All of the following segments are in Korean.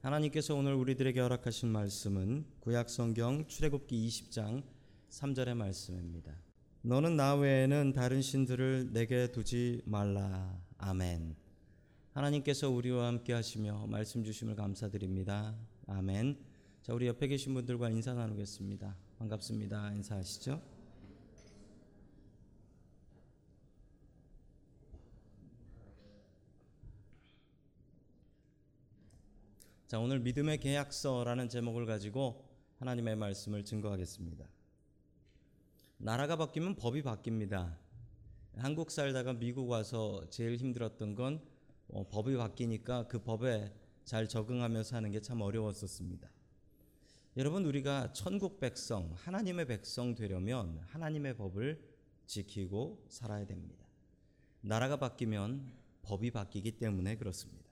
하나님께서 오늘 우리들에게 허락하신 말씀은 구약 성경 출애굽기 20장 3절의 말씀입니다. 너는 나 외에는 다른 신들을 내게 두지 말라. 아멘. 하나님께서 우리와 함께 하시며 말씀 주심을 감사드립니다. 아멘. 자, 우리 옆에 계신 분들과 인사 나누겠습니다. 반갑습니다. 인사하시죠. 자, 오늘 믿음의 계약서라는 제목을 가지고 하나님의 말씀을 증거하겠습니다. 나라가 바뀌면 법이 바뀝니다. 한국 살다가 미국 와서 제일 힘들었던 건 어, 법이 바뀌니까 그 법에 잘 적응하며 사는 게 참 어려웠었습니다. 여러분 우리가 천국 백성, 하나님의 백성 되려면 하나님의 법을 지키고 살아야 됩니다. 나라가 바뀌면 법이 바뀌기 때문에 그렇습니다.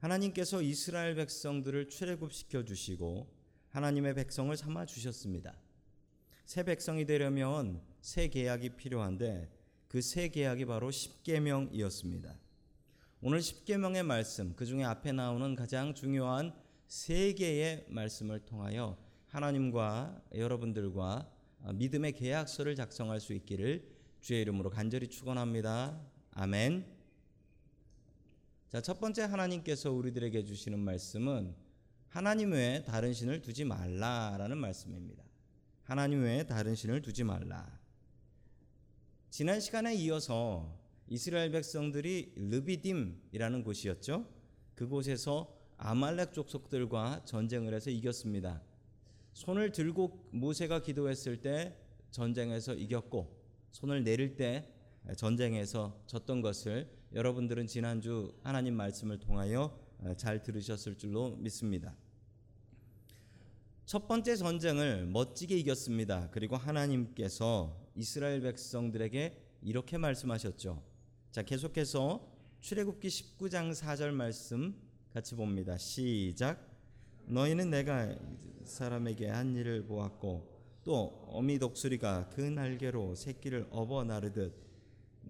하나님께서 이스라엘 백성들을 출애굽시켜 주시고 하나님의 백성을 삼아 주셨습니다. 새 백성이 되려면 새 계약이 필요한데 그 새 계약이 바로 십계명이었습니다. 오늘 십계명의 말씀, 그 중에 앞에 나오는 가장 중요한 세 개의 말씀을 통하여 하나님과 여러분들과 믿음의 계약서를 작성할 수 있기를 주의 이름으로 간절히 축원합니다. 아멘. 자, 첫 번째 하나님께서 우리들에게 주시는 말씀은 하나님 외에 다른 신을 두지 말라라는 말씀입니다. 하나님 외에 다른 신을 두지 말라. 지난 시간에 이어서 이스라엘 백성들이 르비딤이라는 곳이었죠. 그곳에서 아말렉 족속들과 전쟁을 해서 이겼습니다. 손을 들고 모세가 기도했을 때 전쟁에서 이겼고 손을 내릴 때 전쟁에서 졌던 것을 여러분들은 지난주 하나님 말씀을 통하여 잘 들으셨을 줄로 믿습니다. 첫 번째 전쟁을 멋지게 이겼습니다. 그리고 하나님께서 이스라엘 백성들에게 이렇게 말씀하셨죠. 자, 계속해서 출애굽기 19장 4절 말씀 같이 봅니다. 시작. 너희는 내가 사람에게 한 일을 보았고 또 어미 독수리가 그 날개로 새끼를 업어 나르듯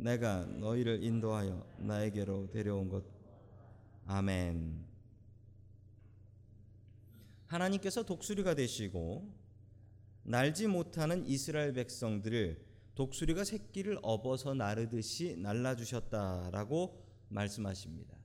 내가 너희를 인도하여 나에게로 데려온 것. 아멘. 하나님께서 독수리가 되시고 날지 못하는 이스라엘 백성들을 독수리가 새끼를 업어서 나르듯이 날라 주셨다라고 말씀하십니다.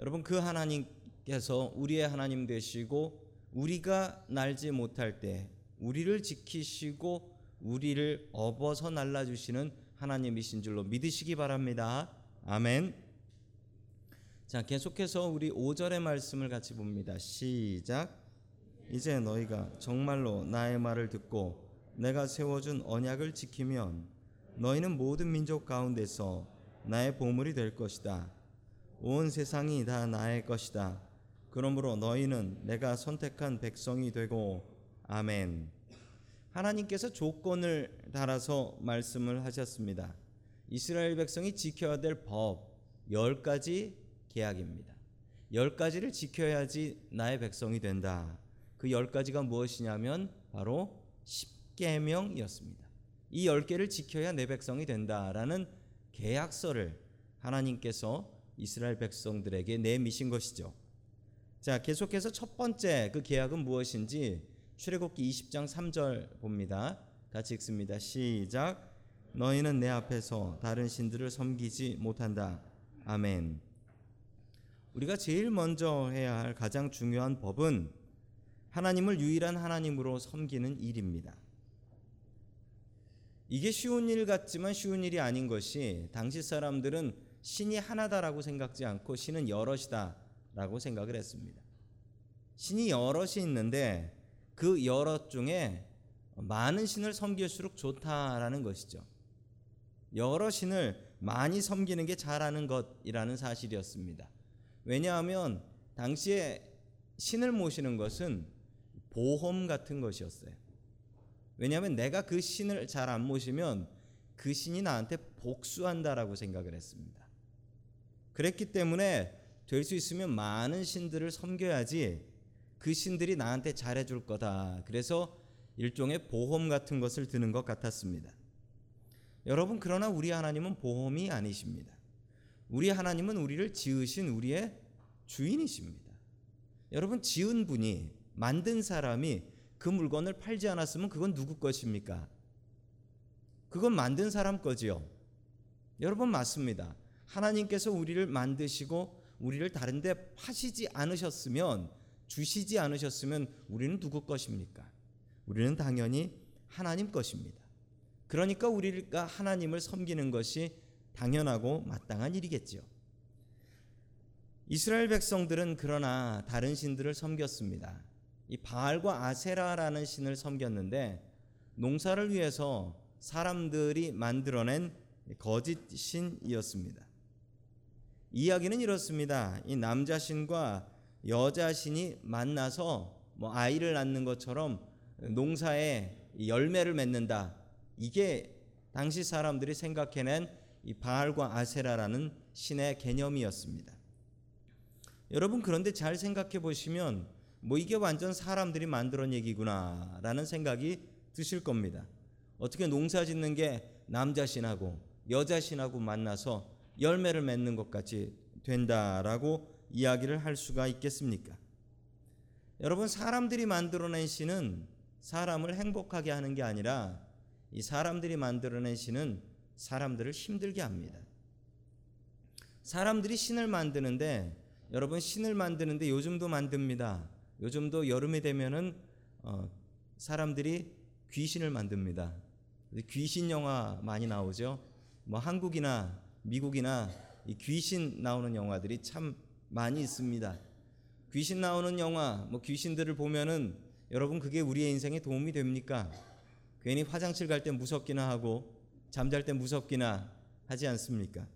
여러분 그 하나님께서 우리의 하나님 되시고 우리가 날지 못할 때 우리를 지키시고 우리를 업어서 날라 주시는 하나님이신 줄로 믿으시기 바랍니다. 아멘. 자, 계속해서 우리 5절의 말씀을 같이 봅니다. 시작. 이제 너희가 정말로 나의 말을 듣고 내가 세워준 언약을 지키면 너희는 모든 민족 가운데서 나의 보물이 될 것이다. 온 세상이 다 나의 것이다. 그러므로 너희는 내가 선택한 백성이 되고 아멘. 하나님께서 조건을 달아서 말씀을 하셨습니다. 이스라엘 백성이 지켜야 될 법, 열 가지 계약입니다. 열 가지를 지켜야지 나의 백성이 된다. 그열 가지가 무엇이냐면 바로 십계명이었습니다. 이열 개를 지켜야 내 백성이 된다라는 계약서를 하나님께서 이스라엘 백성들에게 내미신 것이죠. 자, 계속해서 첫 번째 그 계약은 무엇인지 출애굽기 20장 3절 봅니다. 같이 읽습니다. 시작. 너희는 내 앞에서 다른 신들을 섬기지 못한다. 아멘. 우리가 제일 먼저 해야 할 가장 중요한 법은 하나님을 유일한 하나님으로 섬기는 일입니다. 이게 쉬운 일 같지만 쉬운 일이 아닌 것이 당시 사람들은 신이 하나다라고 생각지 않고 신은 여럿이다라고 생각을 했습니다. 신이 여럿이 있는데 그 여럿 중에 많은 신을 섬길수록 좋다라는 것이죠. 여러 신을 많이 섬기는 게 잘하는 것이라는 사실이었습니다. 왜냐하면 당시에 신을 모시는 것은 보험 같은 것이었어요. 왜냐하면 내가 그 신을 잘 안 모시면 그 신이 나한테 복수한다라고 생각을 했습니다. 그랬기 때문에 될 수 있으면 많은 신들을 섬겨야지 그 신들이 나한테 잘해줄 거다. 그래서 일종의 보험 같은 것을 드는 것 같았습니다. 여러분, 그러나 우리 하나님은 보험이 아니십니다. 우리 하나님은 우리를 지으신 우리의 주인이십니다. 여러분 지은 분이 만든 사람이 그 물건을 팔지 않았으면 그건 누구 것입니까? 그건 만든 사람 거지요. 여러분 맞습니다. 하나님께서 우리를 만드시고 우리를 다른데 파시지 않으셨으면 주시지 않으셨으면 우리는 누구 것입니까? 우리는 당연히 하나님 것입니다. 그러니까 우리가 하나님을 섬기는 것이 당연하고 마땅한 일이겠지요. 이스라엘 백성들은 그러나 다른 신들을 섬겼습니다. 이 바알과 아세라라는 신을 섬겼는데 농사를 위해서 사람들이 만들어낸 거짓 신이었습니다. 이야기는 이렇습니다. 이 남자 신과 여자 신이 만나서 뭐 아이를 낳는 것처럼 농사에 열매를 맺는다. 이게 당시 사람들이 생각해낸 이 바알과 아세라라는 신의 개념이었습니다. 여러분 그런데 잘 생각해 보시면 뭐 이게 완전 사람들이 만들어낸 얘기구나라는 생각이 드실 겁니다. 어떻게 농사 짓는 게 남자 신하고 여자 신하고 만나서 열매를 맺는 것 같이 된다라고 이야기를 할 수가 있겠습니까? 여러분 사람들이 만들어낸 신은 사람을 행복하게 하는 게 아니라 이 사람들이 만들어낸 신은 사람들을 힘들게 합니다. 사람들이 신을 만드는데 여러분 신을 만드는데 요즘도 만듭니다. 요즘도 여름이 되면은 어, 사람들이 귀신을 만듭니다. 귀신 영화 많이 나오죠. 뭐 한국이나 미국이나 이 귀신 나오는 영화들이 참 많이 있습니다. 귀신 나오는 영화, 뭐 귀신들을 보면은 여러분 그게 우리의 인생에 도움이 됩니까? 괜히 화장실 갈 때 무섭기나 하고 잠잘 때 무섭기나 하지 않습니까?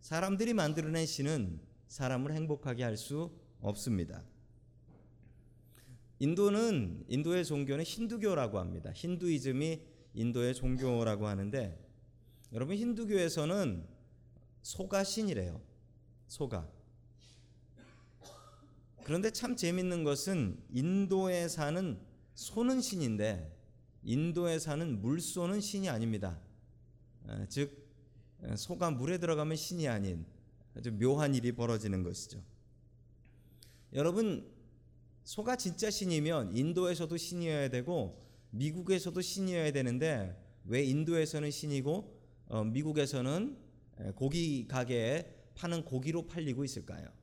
사람들이 만들어낸 신은 사람을 행복하게 할 수 없습니다. 인도는 인도의 종교는 힌두교라고 합니다. 힌두이즘이 인도의 종교라고 하는데 여러분 힌두교에서는 소가 신이래요. 소가. 그런데 참 재밌는 것은 인도에 사는 소는 신인데 인도에 사는 물소는 신이 아닙니다. 즉 소가 물에 들어가면 신이 아닌 아주 묘한 일이 벌어지는 것이죠. 여러분 소가 진짜 신이면 인도에서도 신이어야 되고 미국에서도 신이어야 되는데 왜 인도에서는 신이고 어, 미국에서는 고기 가게에 파는 고기로 팔리고 있을까요?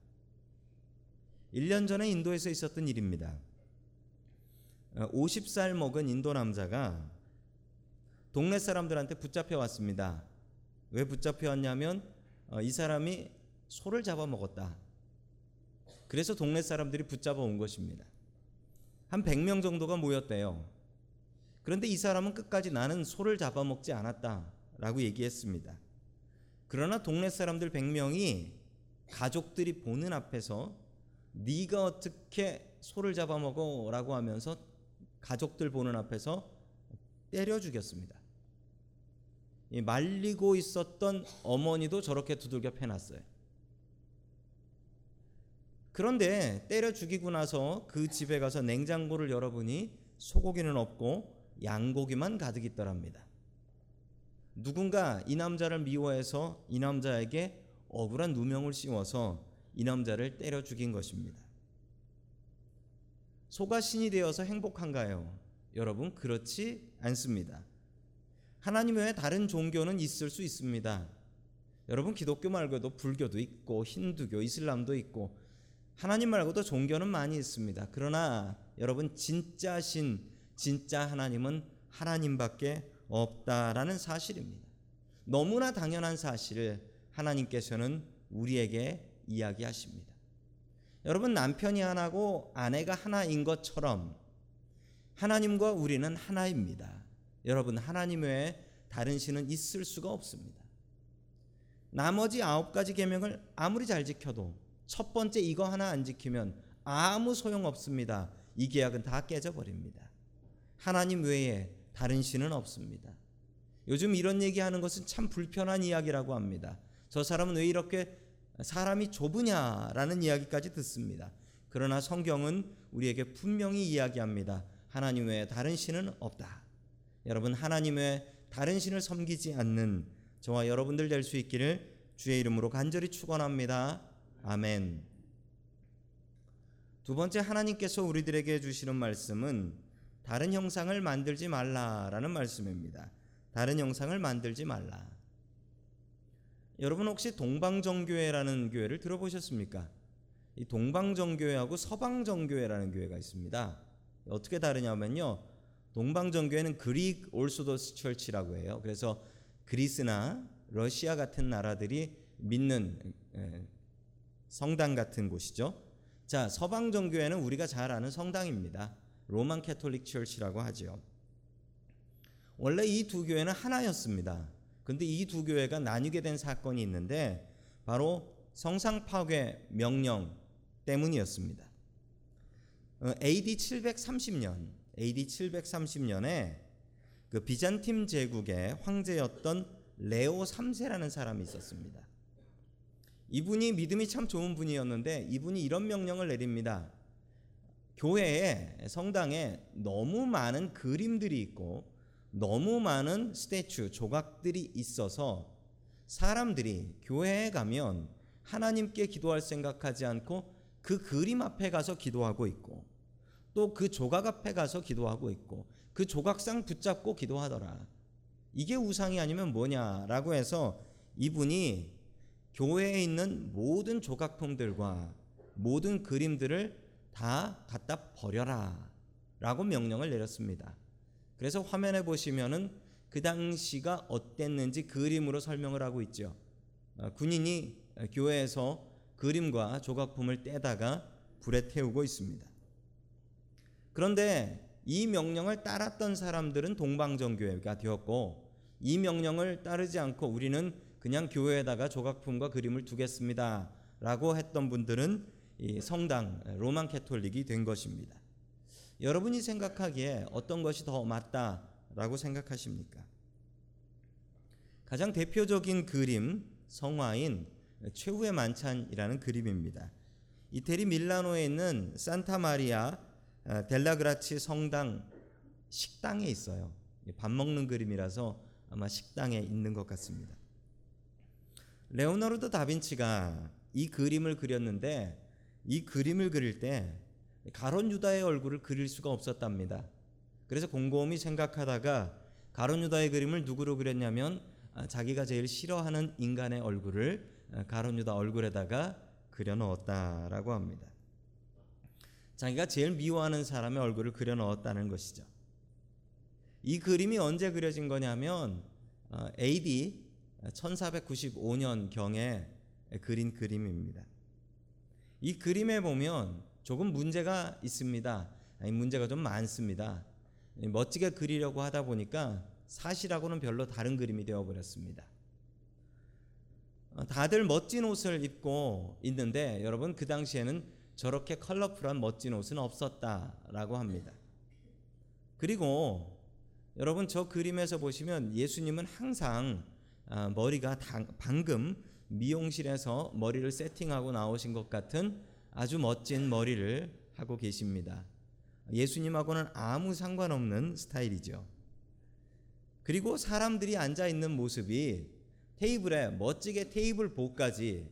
1년 전에 인도에서 있었던 일입니다. 50살 먹은 인도 남자가 동네 사람들한테 붙잡혀 왔습니다. 왜 붙잡혀 왔냐면 어, 이 사람이 소를 잡아 먹었다. 그래서 동네 사람들이 붙잡아 온 것입니다. 한 100명 정도가 모였대요. 그런데 이 사람은 끝까지 나는 소를 잡아먹지 않았다 라고 얘기했습니다. 그러나 동네 사람들 100명이 가족들이 보는 앞에서 네가 어떻게 소를 잡아먹어라고 하면서 가족들 보는 앞에서 때려 죽였습니다. 말리고 있었던 어머니도 저렇게 두들겨 패놨어요. 그런데 때려 죽이고 나서 그 집에 가서 냉장고를 열어보니 소고기는 없고 양고기만 가득 있더랍니다. 누군가 이 남자를 미워해서 이 남자에게 억울한 누명을 씌워서 이 남자를 때려 죽인 것입니다. 소가 신이 되어서 행복한가요? 여러분 그렇지 않습니다. 하나님 외에 다른 종교는 있을 수 있습니다. 여러분 기독교 말고도 불교도 있고 힌두교, 이슬람도 있고 하나님 말고도 종교는 많이 있습니다. 그러나 여러분 진짜 신, 진짜 하나님은 하나님밖에 없다라는 사실입니다. 너무나 당연한 사실을 하나님께서는 우리에게 이야기하십니다. 여러분 남편이 하나고 아내가 하나인 것처럼 하나님과 우리는 하나입니다. 여러분 하나님 외에 다른 신은 있을 수가 없습니다. 나머지 아홉 가지 계명을 아무리 잘 지켜도 첫 번째 이거 하나 안 지키면 아무 소용 없습니다. 이 계약은 다 깨져 버립니다. 하나님 외에 다른 신은 없습니다. 요즘 이런 얘기하는 것은 참 불편한 이야기라고 합니다. 저 사람은 왜 이렇게 사람이 좁으냐라는 이야기까지 듣습니다. 그러나 성경은 우리에게 분명히 이야기합니다. 하나님 외에 다른 신은 없다. 여러분 하나님 외에 다른 신을 섬기지 않는 저와 여러분들 될 수 있기를 주의 이름으로 간절히 축원합니다. 아멘. 두 번째 하나님께서 우리들에게 주시는 말씀은 다른 형상을 만들지 말라라는 말씀입니다. 다른 형상을 만들지 말라. 여러분 혹시 동방정교회라는 교회를 들어보셨습니까? 이 동방정교회하고 서방정교회라는 교회가 있습니다. 어떻게 다르냐면요. 동방정교회는 Greek Orthodox Church라고 해요. 그래서 그리스나 러시아 같은 나라들이 믿는 성당 같은 곳이죠. 자, 서방정교회는 우리가 잘 아는 성당입니다. Roman Catholic Church라고 하죠. 원래 이 두 교회는 하나였습니다. 근데 이 두 교회가 나뉘게 된 사건이 있는데 바로 성상 파괴 명령 때문이었습니다. AD 730년, AD 730년에 그 비잔팀 제국의 황제였던 레오 3세라는 사람이 있었습니다. 이분이 믿음이 참 좋은 분이었는데 이분이 이런 명령을 내립니다. 교회에 성당에 너무 많은 그림들이 있고 너무 많은 스태츄 조각들이 있어서 사람들이 교회에 가면 하나님께 기도할 생각하지 않고 그 그림 앞에 가서 기도하고 있고 또 그 조각 앞에 가서 기도하고 있고 그 조각상 붙잡고 기도하더라. 이게 우상이 아니면 뭐냐라고 해서 이분이 교회에 있는 모든 조각품들과 모든 그림들을 다 갖다 버려라 라고 명령을 내렸습니다. 그래서 화면에 보시면은 그 당시가 어땠는지 그림으로 설명을 하고 있죠. 어, 군인이 교회에서 그림과 조각품을 떼다가 불에 태우고 있습니다. 그런데 이 명령을 따랐던 사람들은 동방정교회가 되었고 이 명령을 따르지 않고 우리는 그냥 교회에다가 조각품과 그림을 두겠습니다. 라고 했던 분들은 성당 로만 캐톨릭이 된 것입니다. 여러분이 생각하기에 어떤 것이 더 맞다라고 생각하십니까? 가장 대표적인 그림 성화인 최후의 만찬이라는 그림입니다. 이태리 밀라노에 있는 산타 마리아 어, 델라그라치 성당 식당에 있어요. 밥 먹는 그림이라서 아마 식당에 있는 것 같습니다. 레오나르도 다빈치가 이 그림을 그렸는데 이 그림을 그릴 때 가론 유다의 얼굴을 그릴 수가 없었답니다. 그래서 곰곰이 생각하다가 가론 유다의 그림을 누구로 그렸냐면 아, 자기가 제일 싫어하는 인간의 얼굴을 아, 가론 유다 얼굴에다가 그려 넣었다라고 합니다. 자기가 제일 미워하는 사람의 얼굴을 그려 넣었다는 것이죠. 이 그림이 언제 그려진 거냐면 AD 1495년 경에 그린 그림입니다. 이 그림에 보면 조금 문제가 있습니다. 아니, 문제가 좀 많습니다. 멋지게 그리려고 하다 보니까 사실하고는 별로 다른 그림이 되어버렸습니다. 어, 다들 멋진 옷을 입고 있는데 여러분 그 당시에는 저렇게 컬러풀한 멋진 옷은 없었다라고 합니다. 그리고 여러분 저 그림에서 보시면 예수님은 항상 아, 머리가 방금 미용실에서 머리를 세팅하고 나오신 것 같은 아주 멋진 머리를 하고 계십니다. 예수님하고는 아무 상관없는 스타일이죠. 그리고 사람들이 앉아 있는 모습이 테이블에 멋지게 테이블 보까지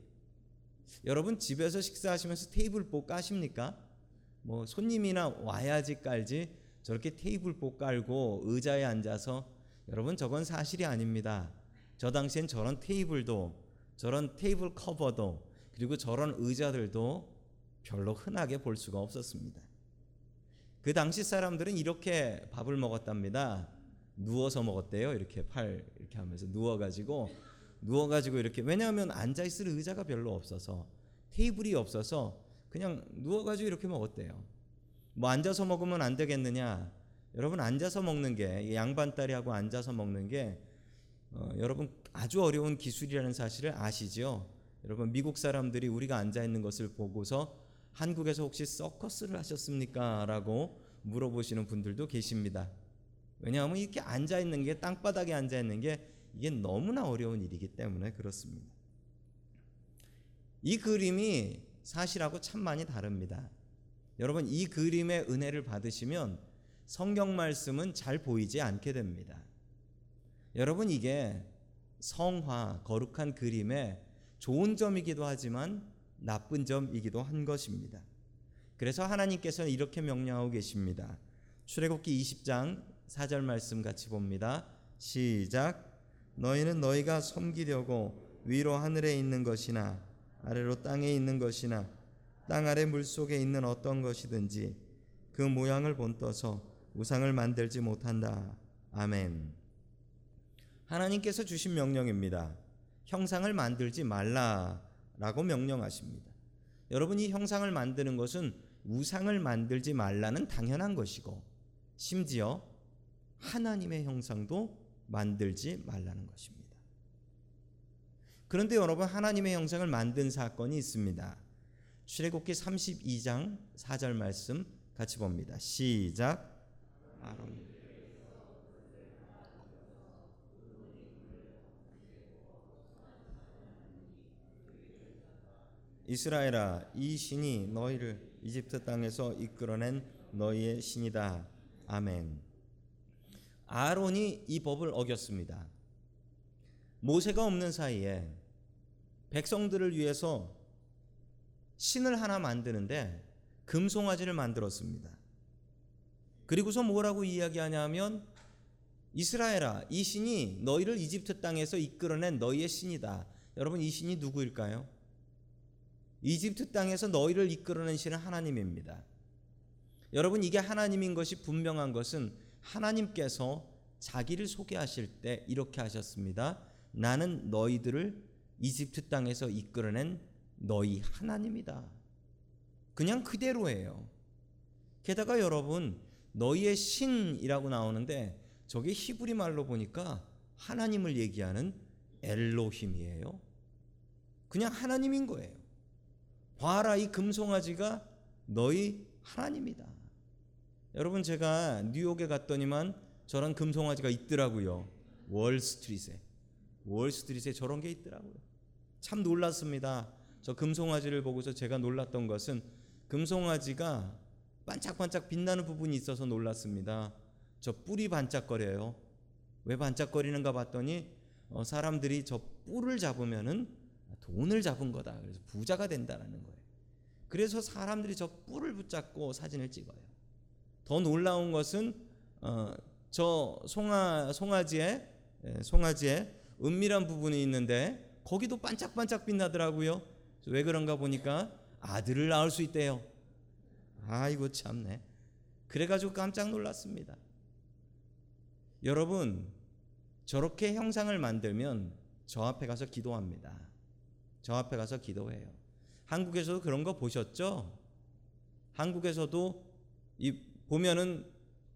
여러분 집에서 식사하시면서 테이블 보 까십니까? 뭐 손님이나 와야지 깔지 저렇게 테이블 보 깔고 의자에 앉아서 여러분 저건 사실이 아닙니다. 저 당시엔 저런 테이블도 저런 테이블 커버도 그리고 저런 의자들도 별로 흔하게 볼 수가 없었습니다. 그 당시 사람들은 이렇게 밥을 먹었답니다. 누워서 먹었대요. 이렇게 팔 이렇게 하면서 누워 가지고 누워 가지고 이렇게 왜냐하면 앉아 있을 의자가 별로 없어서 테이블이 없어서 그냥 누워 가지고 이렇게 먹었대요. 뭐 앉아서 먹으면 안 되겠느냐? 여러분 앉아서 먹는 게 양반다리하고 앉아서 먹는 게 어, 여러분 아주 어려운 기술이라는 사실을 아시죠? 여러분 미국 사람들이 우리가 앉아 있는 것을 보고서 한국에서 혹시 서커스를 하셨습니까? 라고 물어보시는 분들도 계십니다. 왜냐하면 이렇게 앉아 있는 게 땅바닥에 앉아 있는 게 이게 너무나 어려운 일이기 때문에 그렇습니다. 이 그림이 사실하고 참 많이 다릅니다. 여러분 이 그림의 은혜를 받으시면 성경 말씀은 잘 보이지 않게 됩니다. 여러분 이게 성화 거룩한 그림의 좋은 점이기도 하지만 나쁜 점이기도 한 것입니다. 그래서 하나님께서는 이렇게 명령하고 계십니다. 출애굽기 20장 4절 말씀 같이 봅니다. 시작. 너희는 너희가 섬기려고 위로 하늘에 있는 것이나 아래로 땅에 있는 것이나 땅 아래 물 속에 있는 어떤 것이든지 그 모양을 본떠서 우상을 만들지 못한다. 아멘. 하나님께서 주신 명령입니다. 형상을 만들지 말라 라고 명령하십니다. 여러분 이 형상을 만드는 것은 우상을 만들지 말라는 당연한 것이고 심지어 하나님의 형상도 만들지 말라는 것입니다. 그런데 여러분 하나님의 형상을 만든 사건이 있습니다. 출애굽기 32장 4절 말씀 같이 봅니다. 시작. 아론 이스라엘아 이 신이 너희를 이집트 땅에서 이끌어낸 너희의 신이다. 아멘. 아론이 이 법을 어겼습니다. 모세가 없는 사이에 백성들을 위해서 신을 하나 만드는데 금송아지를 만들었습니다. 그리고서 뭐라고 이야기하냐면 이스라엘아 이 신이 너희를 이집트 땅에서 이끌어낸 너희의 신이다. 여러분 이 신이 누구일까요? 이집트 땅에서 너희를 이끌어낸 신은 하나님입니다. 여러분 이게 하나님인 것이 분명한 것은 하나님께서 자기를 소개하실 때 이렇게 하셨습니다. 나는 너희들을 이집트 땅에서 이끌어낸 너희 하나님이다. 그냥 그대로예요. 게다가 여러분 너희의 신이라고 나오는데 저게 히브리 말로 보니까 하나님을 얘기하는 엘로힘이에요. 그냥 하나님인 거예요. 봐라 이 금송아지가 너희 하나님이다. 여러분 제가 뉴욕에 갔더니만 저런 금송아지가 있더라고요. 월스트리트에. 월스트리트에 저런 게 있더라고요. 참 놀랐습니다. 저 금송아지를 보고서 제가 놀랐던 것은 금송아지가 반짝반짝 빛나는 부분이 있어서 놀랐습니다. 저 뿔이 반짝거려요. 왜 반짝거리는가 봤더니 어, 사람들이 저 뿔을 잡으면은 돈을 잡은 거다. 그래서 부자가 된다라는 거예요. 그래서 사람들이 저 뿔을 붙잡고 사진을 찍어요. 더 놀라운 것은 어, 저 송아 송아지에 예, 송아지에 은밀한 부분이 있는데 거기도 반짝반짝 빛나더라고요. 왜 그런가 보니까 아들을 낳을 수 있대요. 아이고 참네. 그래가지고 깜짝 놀랐습니다. 여러분 저렇게 형상을 만들면 저 앞에 가서 기도합니다. 저 앞에 가서 기도해요. 한국에서도 그런 거 보셨죠? 한국에서도 이 보면은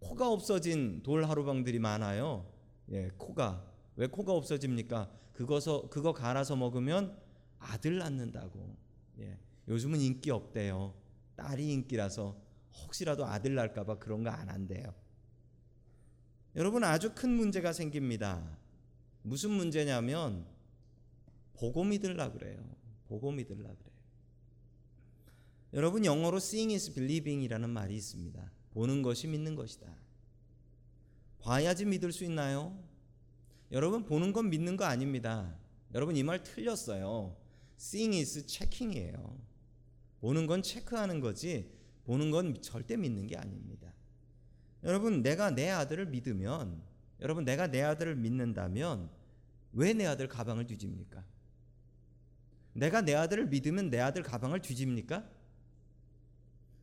코가 없어진 돌 하루방들이 많아요. 예, 코가 왜 코가 없어집니까? 그거서 그거 갈아서 먹으면 아들 낳는다고. 예, 요즘은 인기 없대요. 딸이 인기라서 혹시라도 아들 낳을까봐 그런 거 안 한대요. 여러분 아주 큰 문제가 생깁니다. 무슨 문제냐면 보고 믿으려 그래요. 보고 믿으려 그래요. 여러분 영어로 seeing is believing이라는 말이 있습니다. 보는 것이 믿는 것이다. 봐야지 믿을 수 있나요? 여러분 보는 건 믿는 거 아닙니다. 여러분 이 말 틀렸어요. seeing is checking이에요. 보는 건 체크하는 거지 보는 건 절대 믿는 게 아닙니다. 여러분 내가 내 아들을 믿으면 여러분 내가 내 아들을 믿는다면 왜 내 아들 가방을 뒤집니까? 내가 내 아들을 믿으면 내 아들 가방을 뒤집니까?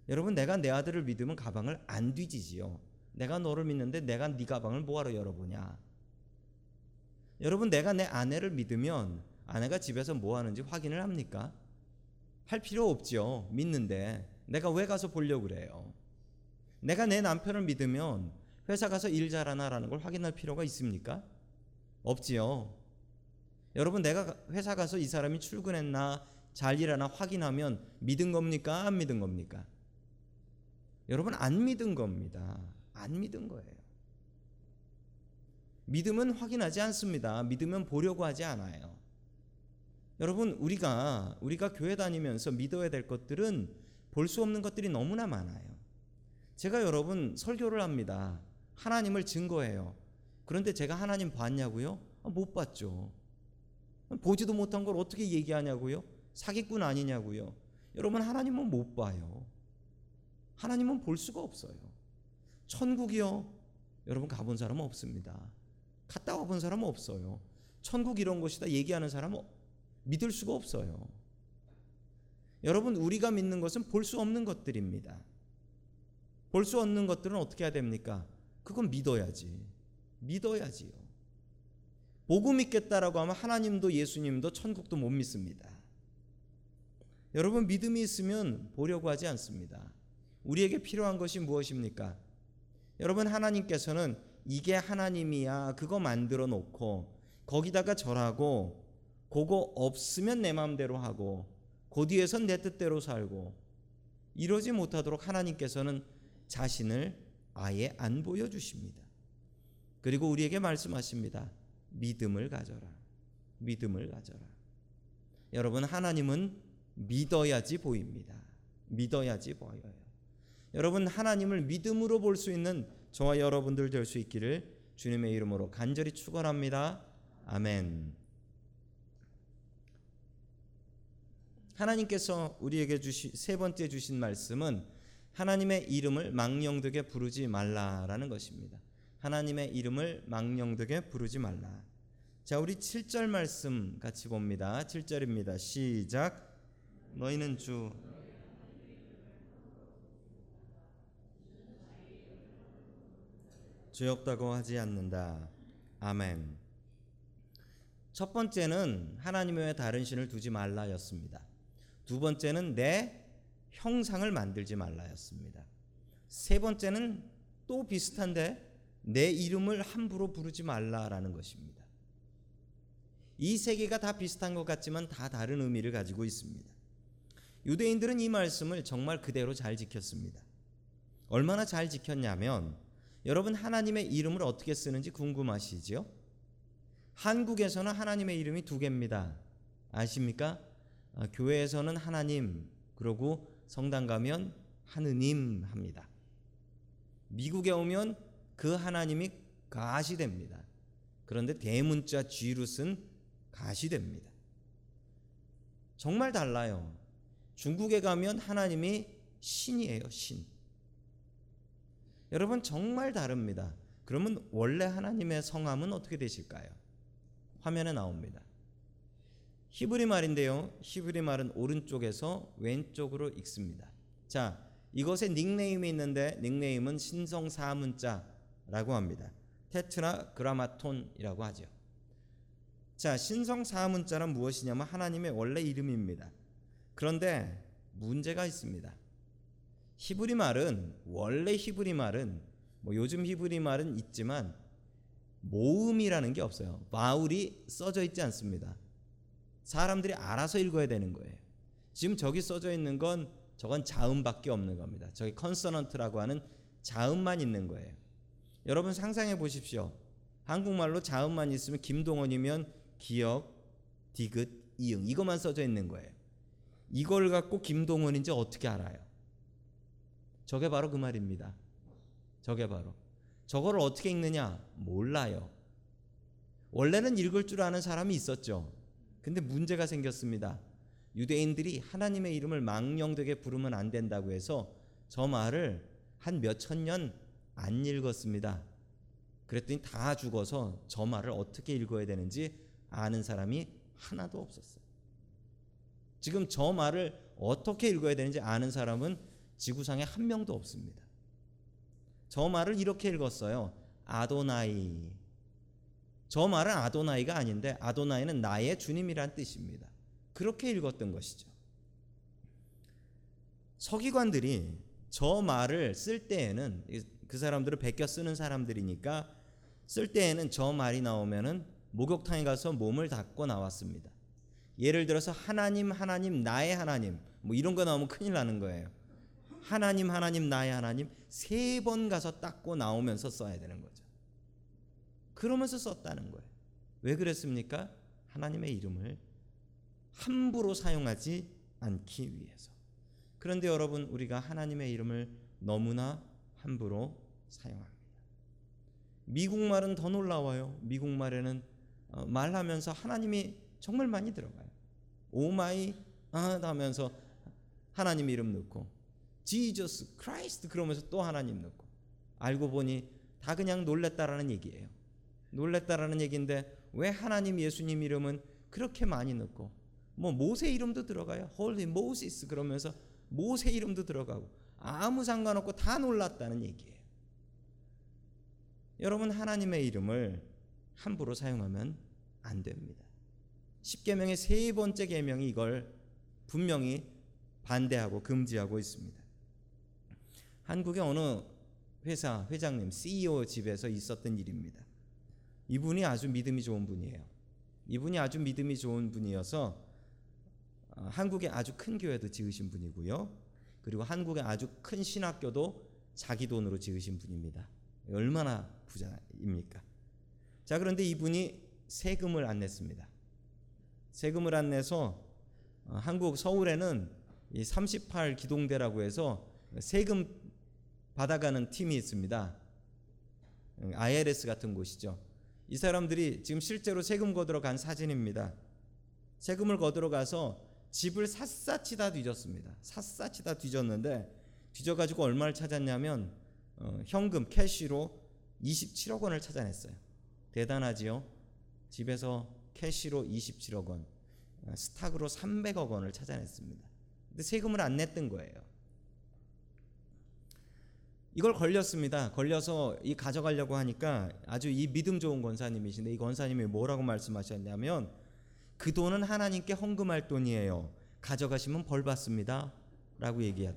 여러분 내가 내 아들을 믿으면 가방을 안 뒤지지요. 내가 너를 믿는데 내가 네 가방을 뭐하러 열어보냐? 여러분 내가 내 아내를 믿으면 아내가 집에서 뭐 하는지 확인을 합니까? 할 필요 없죠. 믿는데 내가 왜 가서 보려고 그래요? 내가 내 남편을 믿으면 회사 가서 일 잘하나라는 걸 확인할 필요가 있습니까? 없지요. 여러분 내가 회사 가서 이 사람이 출근했나 잘 일하나 확인하면 믿은 겁니까? 안 믿은 겁니까? 여러분 안 믿은 겁니다. 안 믿은 거예요. 믿음은 확인하지 않습니다. 믿으면 보려고 하지 않아요. 여러분 우리가 우리가 교회 다니면서 믿어야 될 것들은 볼 수 없는 것들이 너무나 많아요. 제가 여러분 설교를 합니다. 하나님을 증거해요. 그런데 제가 하나님 봤냐고요? 아, 못 봤죠. 보지도 못한 걸 어떻게 얘기하냐고요? 사기꾼 아니냐고요? 여러분 하나님은 못 봐요. 하나님은 볼 수가 없어요. 천국이요. 여러분 가본 사람은 없습니다. 갔다 와본 사람은 없어요. 천국 이런 곳이다 얘기하는 사람은 믿을 수가 없어요. 여러분 우리가 믿는 것은 볼 수 없는 것들입니다. 볼 수 없는 것들은 어떻게 해야 됩니까? 그건 믿어야지. 믿어야지요. 보고 믿겠다라고 하면 하나님도 예수님도 천국도 못 믿습니다. 여러분 믿음이 있으면 보려고 하지 않습니다. 우리에게 필요한 것이 무엇입니까? 여러분 하나님께서는 이게 하나님이야 그거 만들어 놓고 거기다가 절하고 그거 없으면 내 마음대로 하고 그 뒤에선 내 뜻대로 살고 이러지 못하도록 하나님께서는 자신을 아예 안 보여주십니다. 그리고 우리에게 말씀하십니다. 믿음을 가져라. 믿음을 가져라. 여러분 하나님은 믿어야지 보입니다. 믿어야지 보여요. 여러분 하나님을 믿음으로 볼 수 있는 저와 여러분들 될 수 있기를 주님의 이름으로 간절히 축원합니다. 아멘. 하나님께서 우리에게 주시 세 번째 주신 말씀은 하나님의 이름을 망령되게 부르지 말라라는 것입니다. 하나님의 이름을 망령되게 부르지 말라. 자, 우리 7절 말씀 같이 봅니다. 7절입니다. 시작. 너희는 주 죄없다고 하지 않는다. 아멘. 첫 번째는 하나님 외에 다른 신을 두지 말라였습니다. 두 번째는 내 형상을 만들지 말라였습니다. 세 번째는 또 비슷한데 내 이름을 함부로 부르지 말라라는 것입니다. 이 세 개가 다 비슷한 것 같지만 다 다른 의미를 가지고 있습니다. 유대인들은 이 말씀을 정말 그대로 잘 지켰습니다. 얼마나 잘 지켰냐면 여러분 하나님의 이름을 어떻게 쓰는지 궁금하시죠? 한국에서는 하나님의 이름이 두 개입니다. 아십니까? 아, 교회에서는 하나님 그러고 성당 가면 하느님 합니다. 미국에 오면 그 하나님이 가시 됩니다. 그런데 대문자 G로 쓴 가시 됩니다. 정말 달라요. 중국에 가면 하나님이 신이에요, 신. 여러분 정말 다릅니다. 그러면 원래 하나님의 성함은 어떻게 되실까요? 화면에 나옵니다. 히브리 말인데요. 히브리 말은 오른쪽에서 왼쪽으로 읽습니다. 자, 이것에 닉네임이 있는데 닉네임은 신성 사문자 라고 합니다. 테트라 그라마톤이라고 하죠. 자, 신성 사문자는 무엇이냐면 하나님의 원래 이름입니다. 그런데 문제가 있습니다. 히브리 말은 원래 히브리 말은 뭐 요즘 히브리 말은 있지만 모음이라는 게 없어요. 바울이 써져 있지 않습니다. 사람들이 알아서 읽어야 되는 거예요. 지금 저기 써져 있는 건 저건 자음밖에 없는 겁니다. 저기 컨서넌트라고 하는 자음만 있는 거예요. 여러분 상상해 보십시오. 한국말로 자음만 있으면 김동원이면 기역, 디귿, 이응 이것만 써져 있는 거예요. 이걸 갖고 김동원인지 어떻게 알아요? 저게 바로 그 말입니다. 저게 바로. 저거를 어떻게 읽느냐? 몰라요. 원래는 읽을 줄 아는 사람이 있었죠. 근데 문제가 생겼습니다. 유대인들이 하나님의 이름을 망령되게 부르면 안 된다고 해서 저 말을 한 몇 천 년 안 읽었습니다. 그랬더니 다 죽어서 저 말을 어떻게 읽어야 되는지 아는 사람이 하나도 없었어요. 지금 저 말을 어떻게 읽어야 되는지 아는 사람은 지구상에 한 명도 없습니다. 저 말을 이렇게 읽었어요. 아도나이. 저 말은 아도나이가 아닌데 아도나이는 나의 주님이란 뜻입니다. 그렇게 읽었던 것이죠. 서기관들이 저 말을 쓸 때에는 그 사람들을 베껴 쓰는 사람들이니까 쓸 때에는 저 말이 나오면은 목욕탕에 가서 몸을 닦고 나왔습니다. 예를 들어서 하나님 하나님 나의 하나님 뭐 이런 거 나오면 큰일 나는 거예요. 하나님 하나님 나의 하나님 세 번 가서 닦고 나오면서 써야 되는 거죠. 그러면서 썼다는 거예요. 왜 그랬습니까? 하나님의 이름을 함부로 사용하지 않기 위해서. 그런데 여러분 우리가 하나님의 이름을 너무나 함부로 사용합니다. 미국 말은 더 놀라워요. 미국 말에는 어, 말하면서 하나님이 정말 많이 들어가요. 오마이 아 하면서 하나님 이름 넣고 Jesus Christ 그러면서 또 하나님 넣고 알고 보니 다 그냥 놀랬다라는 얘기예요. 놀랬다라는 얘기인데 왜 하나님 예수님 이름은 그렇게 많이 넣고 뭐 모세 이름도 들어가요. Holy Moses 그러면서 모세 이름도 들어가고 아무 상관없고 다 놀랐다는 얘기예요. 여러분 하나님의 이름을 함부로 사용하면 안 됩니다. 십계명의 세 번째 계명이 이걸 분명히 반대하고 금지하고 있습니다. 한국의 어느 회사 회장님 CEO 집에서 있었던 일입니다. 이분이 아주 믿음이 좋은 분이에요. 이분이 아주 믿음이 좋은 분이어서 어, 한국에 아주 큰 교회도 지으신 분이고요. 그리고 한국에 아주 큰 신학교도 자기 돈으로 지으신 분입니다. 얼마나 부자입니까? 자, 그런데 이분이 세금을 안 냈습니다. 세금을 안 내서 어, 한국 서울에는 이38 기동대라고 해서 세금 받아가는 팀이 있습니다. IRS 같은 곳이죠. 이 사람들이 지금 실제로 세금 거두러 간 사진입니다. 세금을 거두러 가서 집을 샅샅이 다 뒤졌습니다. 샅샅이 다 뒤졌는데 뒤져가지고 얼마를 찾았냐면 어, 현금 cash로 27억 원을 찾아냈어요. 대단하지요? 집에서 cash로 27억 원, 어, stock으로 300억 원을 찾아냈습니다. 근데 세금을 안 냈던 거예요. 이걸 걸렸습니다. 걸려서 이 가져가려고 하니까 아주 이 믿음 좋은 권사님이신데 이 권사님이 뭐라고 말씀하셨냐면 그 돈은 하나님께 헌금할 돈이에요. 가져가시면 벌 받습니다. 라고 얘기한.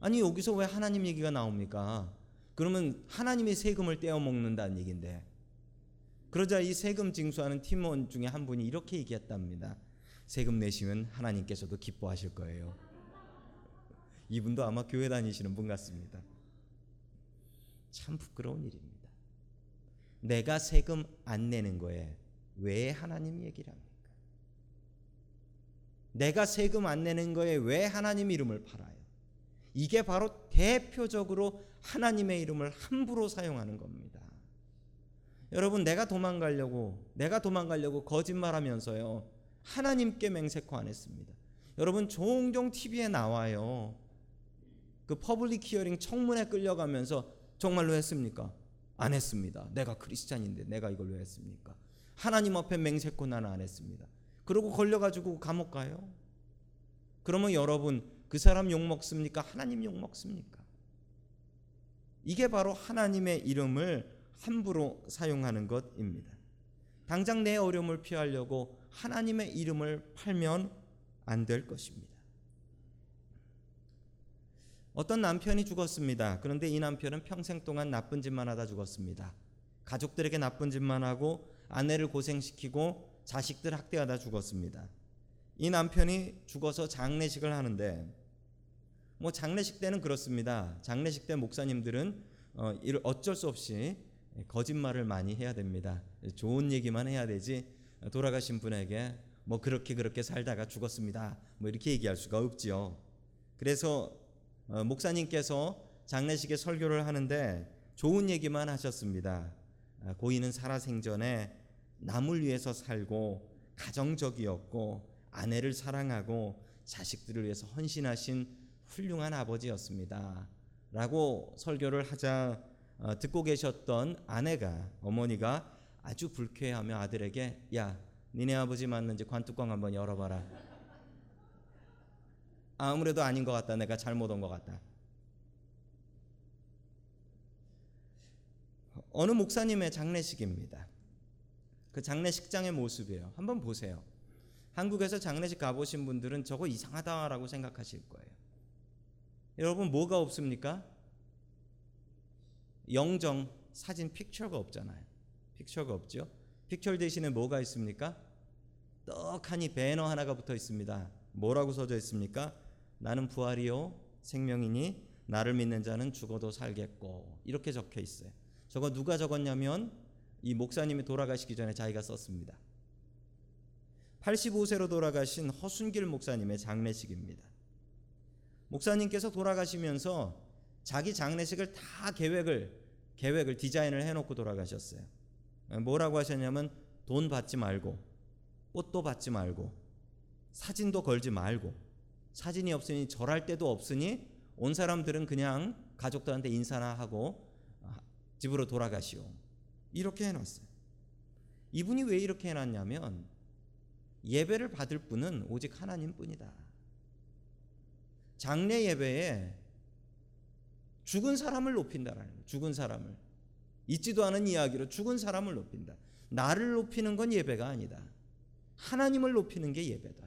아니 여기서 왜 하나님 얘기가 나옵니까? 그러면 하나님이 세금을 떼어 먹는다는 얘긴데. 그러자 이 세금 징수하는 팀원 중에 한 분이 이렇게 얘기했답니다. 세금 내시면 하나님께서도 기뻐하실 거예요. 이분도 아마 교회 다니시는 분 같습니다. 참 부끄러운 일입니다. 내가 세금 안 내는 거에 왜 하나님 얘기를 합니까? 내가 세금 안 내는 거에 왜 하나님 이름을 팔아요? 이게 바로 대표적으로 하나님의 이름을 함부로 사용하는 겁니다. 여러분 내가 도망가려고 내가 도망가려고 거짓말하면서요 하나님께 맹세코 안 했습니다. 여러분 종종 TV에 나와요. 그 public hearing 청문회 끌려가면서 정말로 했습니까? 안 했습니다. 내가 크리스찬인데 내가 이걸 왜 했습니까? 하나님 앞에 맹세코 나는 안 했습니다. 그러고 걸려가지고 감옥 가요. 그러면 여러분 그 사람 욕 먹습니까? 하나님 욕 먹습니까? 이게 바로 하나님의 이름을 함부로 사용하는 것입니다. 당장 내 어려움을 피하려고 하나님의 이름을 팔면 안 될 것입니다. 어떤 남편이 죽었습니다. 그런데 이 남편은 평생 동안 나쁜 짓만 하다 죽었습니다. 가족들에게 나쁜 짓만 하고 아내를 고생시키고 자식들 학대하다 죽었습니다. 이 남편이 죽어서 장례식을 하는데 뭐 장례식 때는 그렇습니다. 장례식 때 목사님들은 어, 어쩔 수 없이 거짓말을 많이 해야 됩니다. 좋은 얘기만 해야 되지 돌아가신 분에게 뭐 그렇게 그렇게 살다가 죽었습니다. 뭐 이렇게 얘기할 수가 없지요. 그래서 어, 목사님께서 장례식에 설교를 하는데 좋은 얘기만 하셨습니다. 아, 고인은 살아생전에 남을 위해서 살고 가정적이었고 아내를 사랑하고 자식들을 위해서 헌신하신 훌륭한 아버지였습니다. 라고 설교를 하자 어, 듣고 계셨던 아내가 어머니가 아주 불쾌하며 아들에게 야 니네 아버지 맞는지 관뚜껑 한번 열어봐라. 아무래도 아닌 것 같다. 내가 잘못 온 것 같다. 어느 목사님의 장례식입니다. 그 장례식장의 모습이에요. 한번 보세요. 한국에서 장례식 가보신 분들은 저거 이상하다라고 생각하실 거예요. 여러분 뭐가 없습니까? 영정 사진 픽처가 없잖아요. 픽처가 없죠. 픽처 대신에 뭐가 있습니까? 떡하니 배너 하나가 붙어 있습니다. 뭐라고 써져 있습니까? 나는 부활이요 생명이니 나를 믿는 자는 죽어도 살겠고 이렇게 적혀 있어요. 저거 누가 적었냐면 이 목사님이 돌아가시기 전에 자기가 썼습니다. 85세로 돌아가신 허순길 목사님의 장례식입니다. 목사님께서 돌아가시면서 자기 장례식을 다 계획을 계획을 디자인을 해놓고 돌아가셨어요. 뭐라고 하셨냐면 돈 받지 말고 꽃도 받지 말고 사진도 걸지 말고 사진이 없으니 절할 데도 없으니 온 사람들은 그냥 가족들한테 인사나 하고 아, 집으로 돌아가시오. 이렇게 해놨어요. 이분이 왜 이렇게 해놨냐면 예배를 받을 분은 오직 하나님 뿐이다. 장례 예배에 죽은 사람을 높인다라는 거예요. 죽은 사람을 있지도 않은 이야기로 죽은 사람을 높인다. 나를 높이는 건 예배가 아니다. 하나님을 높이는 게 예배다.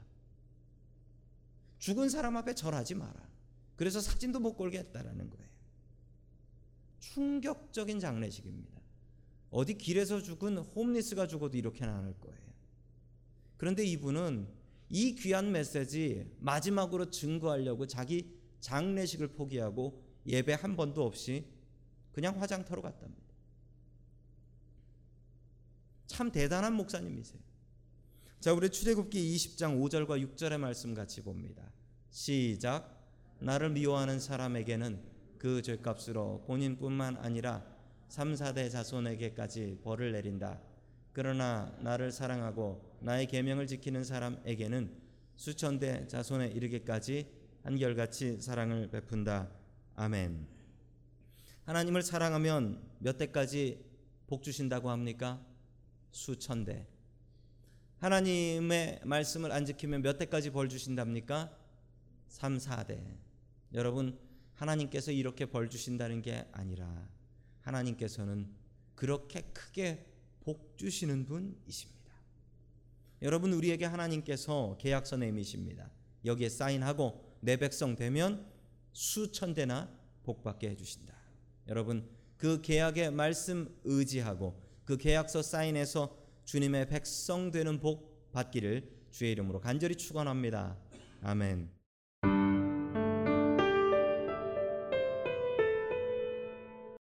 죽은 사람 앞에 절하지 마라. 그래서 사진도 못 걸게 했다라는 거예요. 충격적인 장례식입니다. 어디 길에서 죽은 홈리스가 죽어도 이렇게는 안 할 거예요. 그런데 이분은 이 귀한 메시지 마지막으로 증거하려고 자기 장례식을 포기하고 예배 한 번도 없이 그냥 화장터로 갔답니다. 참 대단한 목사님이세요. 자, 우리 출애굽기 20장 5절과 6절의 말씀 같이 봅니다. 시작. 나를 미워하는 사람에게는 그 죄값으로 본인뿐만 아니라 3, 4대 자손에게까지 벌을 내린다. 그러나 나를 사랑하고 나의 계명을 지키는 사람에게는 수천 대 자손에 이르기까지 한결같이 사랑을 베푼다. 아멘. 하나님을 사랑하면 몇 대까지 복 주신다고 합니까? 수천 대. 하나님의 말씀을 안 지키면 몇 대까지 벌 주신답니까? 3, 4대. 여러분, 하나님께서 이렇게 벌 주신다는 게 아니라 하나님께서는 그렇게 크게 복 주시는 분이십니다. 여러분, 우리에게 하나님께서 계약서 내미십니다. 여기에 사인하고 내 백성 되면 수천 대나 복 받게 해 주신다. 여러분, 그 계약의 말씀 의지하고 그 계약서 사인해서 주님의 백성 되는 복 받기를 주의 이름으로 간절히 축원합니다. 아멘.